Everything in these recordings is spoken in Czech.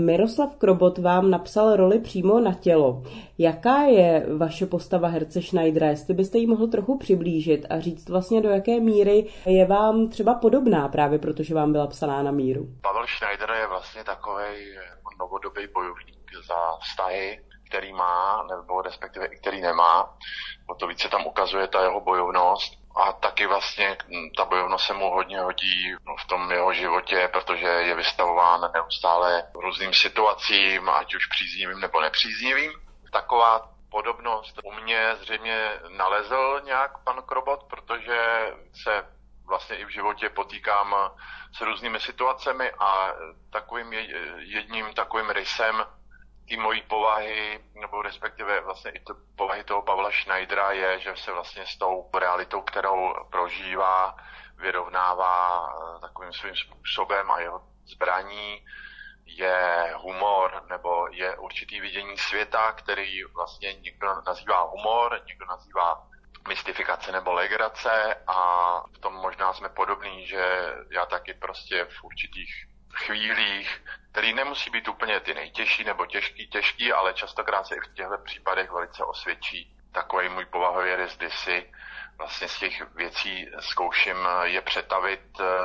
Miroslav Krobot vám napsal roli přímo na tělo. Jaká je vaše postava herce Schneidera? Jestli byste ji mohl trochu přiblížit a říct vlastně do jaké míry je vám třeba podobná právě protože vám byla psaná na míru. Pavel Schneider je vlastně takový novodobý bojovník za vztahy, který má, nebo respektive i který nemá. O to více tam ukazuje ta jeho bojovnost. A taky vlastně ta bojovnost se mu hodně hodí v tom jeho životě, protože je vystavován neustále různým situacím, ať už příznivým nebo nepříznivým. Taková podobnost u mě zřejmě nalezl nějak pan Krobot, protože se vlastně i v životě potýkám s různými situacemi a takovým jedním takovým rysem té mojí povahy, nebo respektive vlastně i to povahy toho Pavla Schneidera je, že se vlastně s tou realitou, kterou prožívá, vyrovnává eh, takovým svým způsobem a jeho zbraní je humor nebo je určitý vidění světa, který vlastně někdo nazývá humor, někdo nazývá mystifikace nebo legrace a v tom možná jsme podobní, že já taky prostě v určitých chvílích, který nemusí být úplně ty nejtěžší nebo těžký, těžký, ale častokrát se i v těchto případech velice osvědčí. Takový můj povahový rys, kdy si vlastně z těch věcí zkouším je přetavit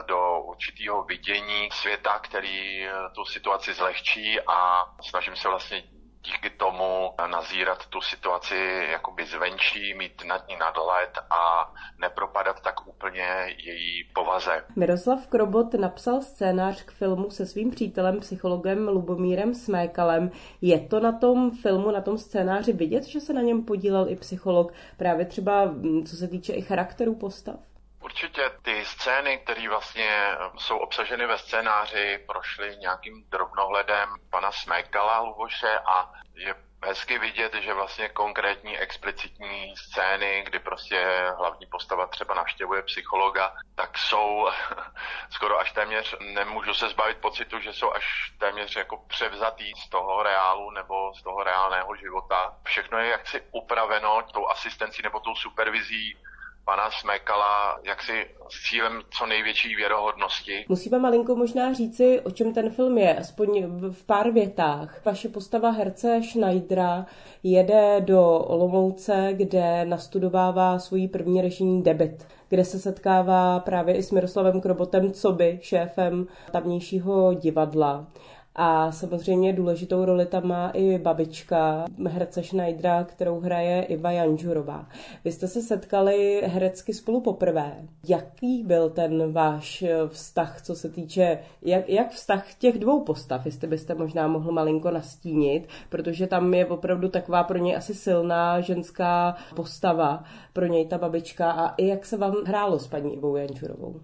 do určitého vidění světa, který tu situaci zlehčí a snažím se vlastně díky tomu nazírat tu situaci jakoby zvenčí, mít nad ní nadhled a nepropadat tak úplně její povaze. Miroslav Krobot napsal scénář k filmu se svým přítelem, psychologem Lubomírem Smékalem. Je to na tom filmu, na tom scénáři vidět, že se na něm podílel i psycholog, právě třeba co se týče i charakterů postav? Určitě ty scény, které vlastně eh, jsou obsaženy ve scénáři, prošly nějakým drobnohledem pana Smekala Luboše a je hezky vidět, že vlastně konkrétní explicitní scény, kdy prostě hlavní postava třeba navštěvuje psychologa, tak jsou skoro až téměř, nemůžu se zbavit pocitu, že jsou až téměř jako převzatý z toho reálu nebo z toho reálného života. Všechno je jaksi upraveno tou asistencí nebo tou supervizí pana Smekala jaksi s cílem co největší věrohodnosti. Musíme malinko možná říci, o čem ten film je, aspoň v pár větách. Vaše postava herce Schneidera jede do Olomouce, kde nastudovává svůj první režijní debit kde se setkává právě i s Miroslavem Krobotem, co by šéfem tamnějšího divadla. A samozřejmě důležitou roli tam má i babička herce Schneidera, kterou hraje Iva Janžurová. Vy jste se setkali herecky spolu poprvé. Jaký byl ten váš vztah, co se týče, jak, jak vztah těch dvou postav, jestli byste možná mohl malinko nastínit, protože tam je opravdu taková pro něj asi silná ženská postava, pro něj ta babička a i jak se vám hrálo s paní Ivou Janžurovou.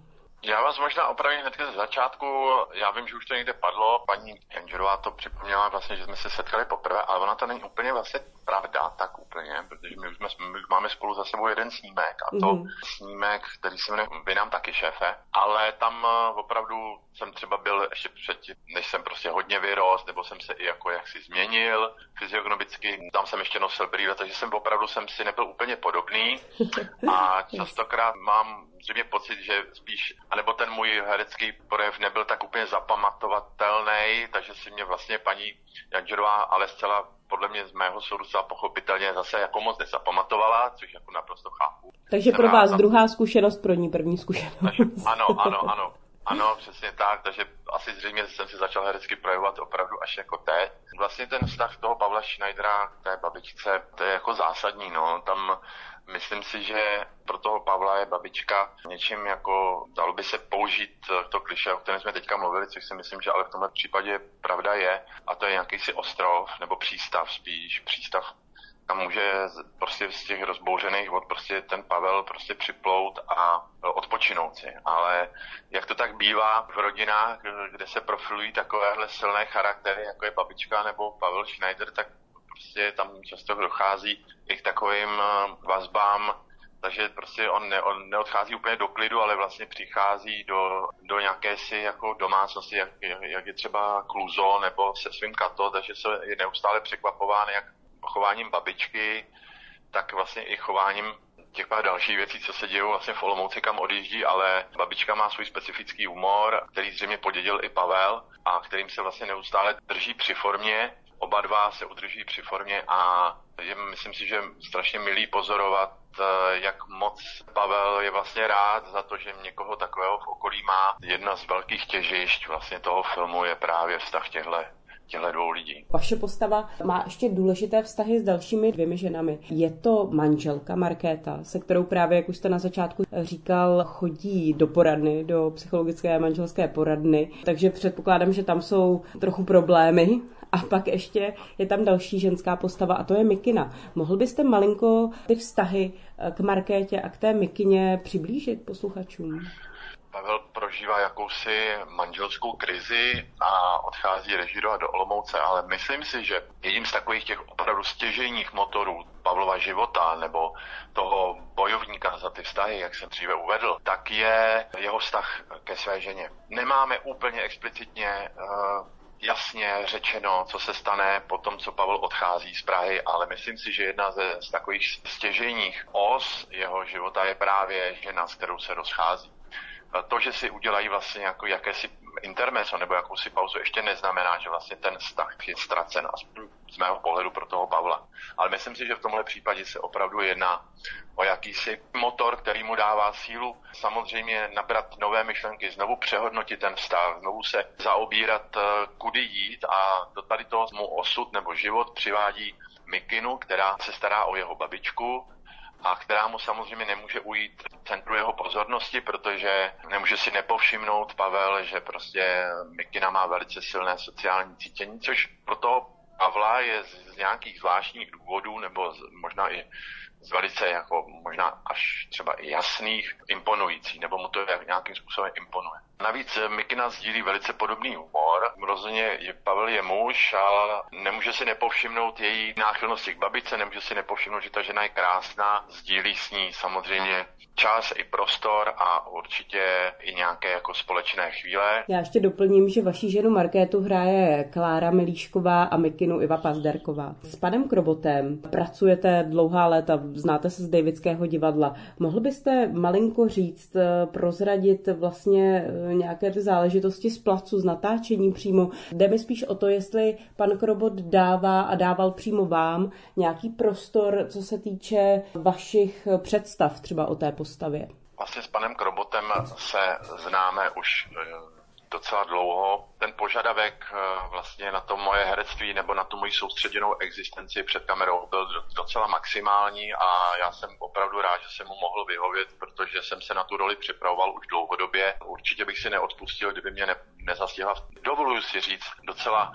Já vás možná opravím hned ze začátku. Já vím, že už to někde padlo. Paní Janžerová to připomněla vlastně, že jsme se setkali poprvé, ale ona to není úplně vlastně pravda, tak úplně, protože my už, jsme, my už máme spolu za sebou jeden snímek a to mm. snímek, který se jmenuje Vy nám taky šéfe, ale tam eh, opravdu jsem třeba byl ještě předtím, než jsem prostě hodně vyrost, nebo jsem se i jako jaksi změnil fyziognomicky, tam jsem ještě nosil brýle, takže jsem opravdu jsem si nebyl úplně podobný a častokrát mám zřejmě pocit, že spíš, anebo ten můj herecký projev nebyl tak úplně zapamatovatelný, takže si mě vlastně paní Janžerová ale zcela podle mě z mého soudu zcela pochopitelně zase jako moc nezapamatovala, což jako naprosto chápu. Takže pro vás druhá zkušenost, pro ní první zkušenost. Takže, ano, ano, ano. Ano, přesně tak, takže asi zřejmě jsem si začal herecky projevovat opravdu až jako teď. Vlastně ten vztah toho Pavla Schneidera k té babičce, to je jako zásadní, no. Tam Myslím si, že pro toho Pavla je babička něčím jako, dalo by se použít to kliše, o kterém jsme teďka mluvili, což si myslím, že ale v tomhle případě pravda je, a to je nějaký si ostrov nebo přístav spíš, přístav tam může prostě z těch rozbouřených vod prostě ten Pavel prostě připlout a odpočinout si. Ale jak to tak bývá v rodinách, kde se profilují takovéhle silné charaktery, jako je babička nebo Pavel Schneider, tak prostě tam často dochází i k takovým eh, vazbám, takže prostě on, ne, on neodchází úplně do klidu, ale vlastně přichází do, do nějaké si jako domácnosti, jak, jak je třeba Kluzo nebo se svým Kato, takže se je neustále překvapován jak chováním babičky, tak vlastně i chováním těch pár dalších věcí, co se dějí vlastně v Olomouci, kam odjíždí, ale babička má svůj specifický humor, který zřejmě podědil i Pavel a kterým se vlastně neustále drží při formě. Oba dva se udrží při formě a je, myslím si, že strašně milý pozorovat, eh, jak moc Pavel je vlastně rád za to, že někoho takového v okolí má. Jedna z velkých těžišť vlastně toho filmu je právě vztah těchto těchto dvou lidí. Vaše postava má ještě důležité vztahy s dalšími dvěmi ženami. Je to manželka Markéta, se kterou právě, jak už jste na začátku říkal, chodí do poradny, do psychologické manželské poradny, takže předpokládám, že tam jsou trochu problémy. A pak ještě je tam další ženská postava a to je Mikina. Mohl byste malinko ty vztahy k Markétě a k té Mikině přiblížit posluchačům? Pavel prožívá jakousi manželskou krizi a odchází režírovat do Olomouce, ale myslím si, že jedním z takových těch opravdu stěžejních motorů Pavlova života nebo toho bojovníka za ty vztahy, jak jsem dříve uvedl, tak je jeho vztah ke své ženě. Nemáme úplně explicitně uh, jasně řečeno, co se stane po tom, co Pavel odchází z Prahy, ale myslím si, že jedna ze z takových stěžejních os jeho života je právě žena, s kterou se rozchází to, že si udělají vlastně jako jakési intermeco nebo jakousi pauzu, ještě neznamená, že vlastně ten vztah je ztracen, aspoň z mého pohledu pro toho Pavla. Ale myslím si, že v tomhle případě se opravdu jedná o jakýsi motor, který mu dává sílu samozřejmě nabrat nové myšlenky, znovu přehodnotit ten vztah, znovu se zaobírat, eh, kudy jít a do tady toho mu osud nebo život přivádí Mikinu, která se stará o jeho babičku, a která mu samozřejmě nemůže ujít centru jeho pozornosti, protože nemůže si nepovšimnout Pavel, že prostě Mikina má velice silné sociální cítění, což pro toho Pavla je z nějakých zvláštních důvodů, nebo z, možná i z velice jako možná až třeba i jasných, imponující, nebo mu to nějakým způsobem imponuje. Navíc Mikina sdílí velice podobný humor. Rozhodně je, Pavel je muž, ale nemůže si nepovšimnout její náchylnosti k babice, nemůže si nepovšimnout, že ta žena je krásná, sdílí s ní samozřejmě čas i prostor a určitě i nějaké jako společné chvíle. Já ještě doplním, že vaší ženu Markétu hraje Klára Milíšková a Mikinu Iva Pazderková. S panem Krobotem pracujete dlouhá léta, znáte se z Davidského divadla. Mohl byste malinko říct, eh, prozradit vlastně eh, nějaké ty záležitosti z placu, z natáčení přímo? Jde mi spíš o to, jestli pan Krobot dává a dával přímo vám nějaký prostor, co se týče vašich představ třeba o té postavě. Vlastně s panem Krobotem se známe už eh, docela dlouho. Ten požadavek eh, vlastně na to moje herectví nebo na tu moji soustředěnou existenci před kamerou byl docela maximální a já jsem opravdu rád, že jsem mu mohl vyhovět, protože jsem se na tu roli připravoval už dlouhodobě. Určitě bych si neodpustil, kdyby mě ne, nezastihla, dovoluji si říct, docela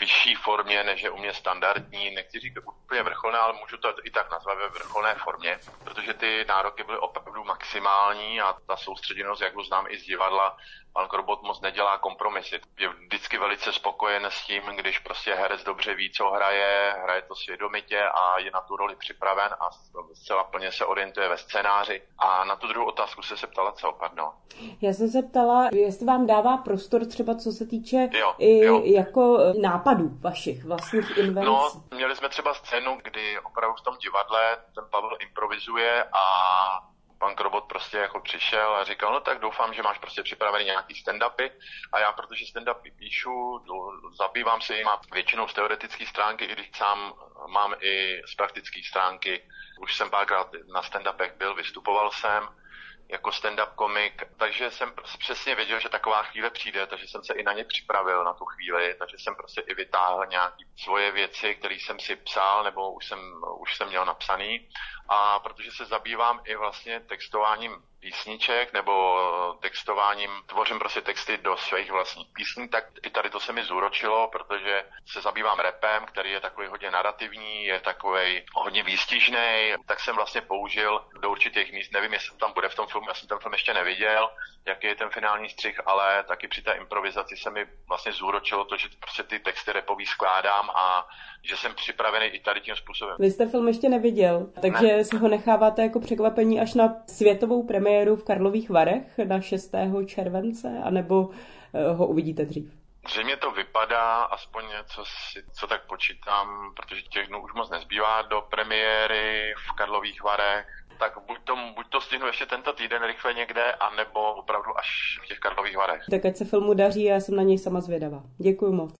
vyšší formě, než je u mě standardní. Nechci říct úplně vrcholné, ale můžu to i tak nazvat ve vrcholné formě, protože ty nároky byly opravdu maximální a ta soustředěnost, jak ho znám i z divadla, pan Krobot moc nedělá kompromisy. Je vždycky velice spokojen s tím, když prostě herec dobře ví, co hraje, hraje to svědomitě a je na tu roli připraven a zcela plně se orientuje ve scénáři. A na tu druhou otázku se se ptala co, pardon. Já jsem se ptala, jestli vám dává prostor třeba co se týče jo, i jo. jako nápadů vašich vlastních invencí. No, měli jsme třeba scénu, kdy opravdu v tom divadle ten Pavel improvizuje a pan Krobot prostě jako přišel a říkal, no tak doufám, že máš prostě připravený nějaký stand-upy a já, protože stand-upy píšu, zabývám se jim většinou z teoretické stránky, i když sám mám i z praktické stránky. Už jsem párkrát na stand-upech byl, vystupoval jsem, jako stand-up komik, takže jsem přesně věděl, že taková chvíle přijde, takže jsem se i na ně připravil na tu chvíli, takže jsem prostě i vytáhl nějaké svoje věci, které jsem si psal, nebo už jsem, už jsem měl napsaný. A protože se zabývám i vlastně textováním písniček nebo textováním, tvořím prostě texty do svých vlastních písní, tak i tady to se mi zúročilo, protože se zabývám repem, který je takový hodně narrativní, je takový hodně výstižný, tak jsem vlastně použil do určitých míst, nevím, jestli tam bude v tom filmu, já jsem ten film ještě neviděl, jaký je ten finální střih, ale taky při té improvizaci se mi vlastně zúročilo to, že prostě ty texty repový skládám a že jsem připravený i tady tím způsobem. Vy jste film ještě neviděl, takže ne. si ho necháváte jako překvapení až na světovou premiéru v Karlových Varech na 6. července, anebo eh, ho uvidíte dřív? Zřejmě to vypadá, aspoň co, si, co tak počítám, protože těch dnů už moc nezbývá do premiéry v Karlových Varech, tak buď to, buď to stihnu ještě tento týden rychle někde, anebo opravdu až v těch Karlových Varech. Tak ať se filmu daří já jsem na něj sama zvědavá. Děkuji moc.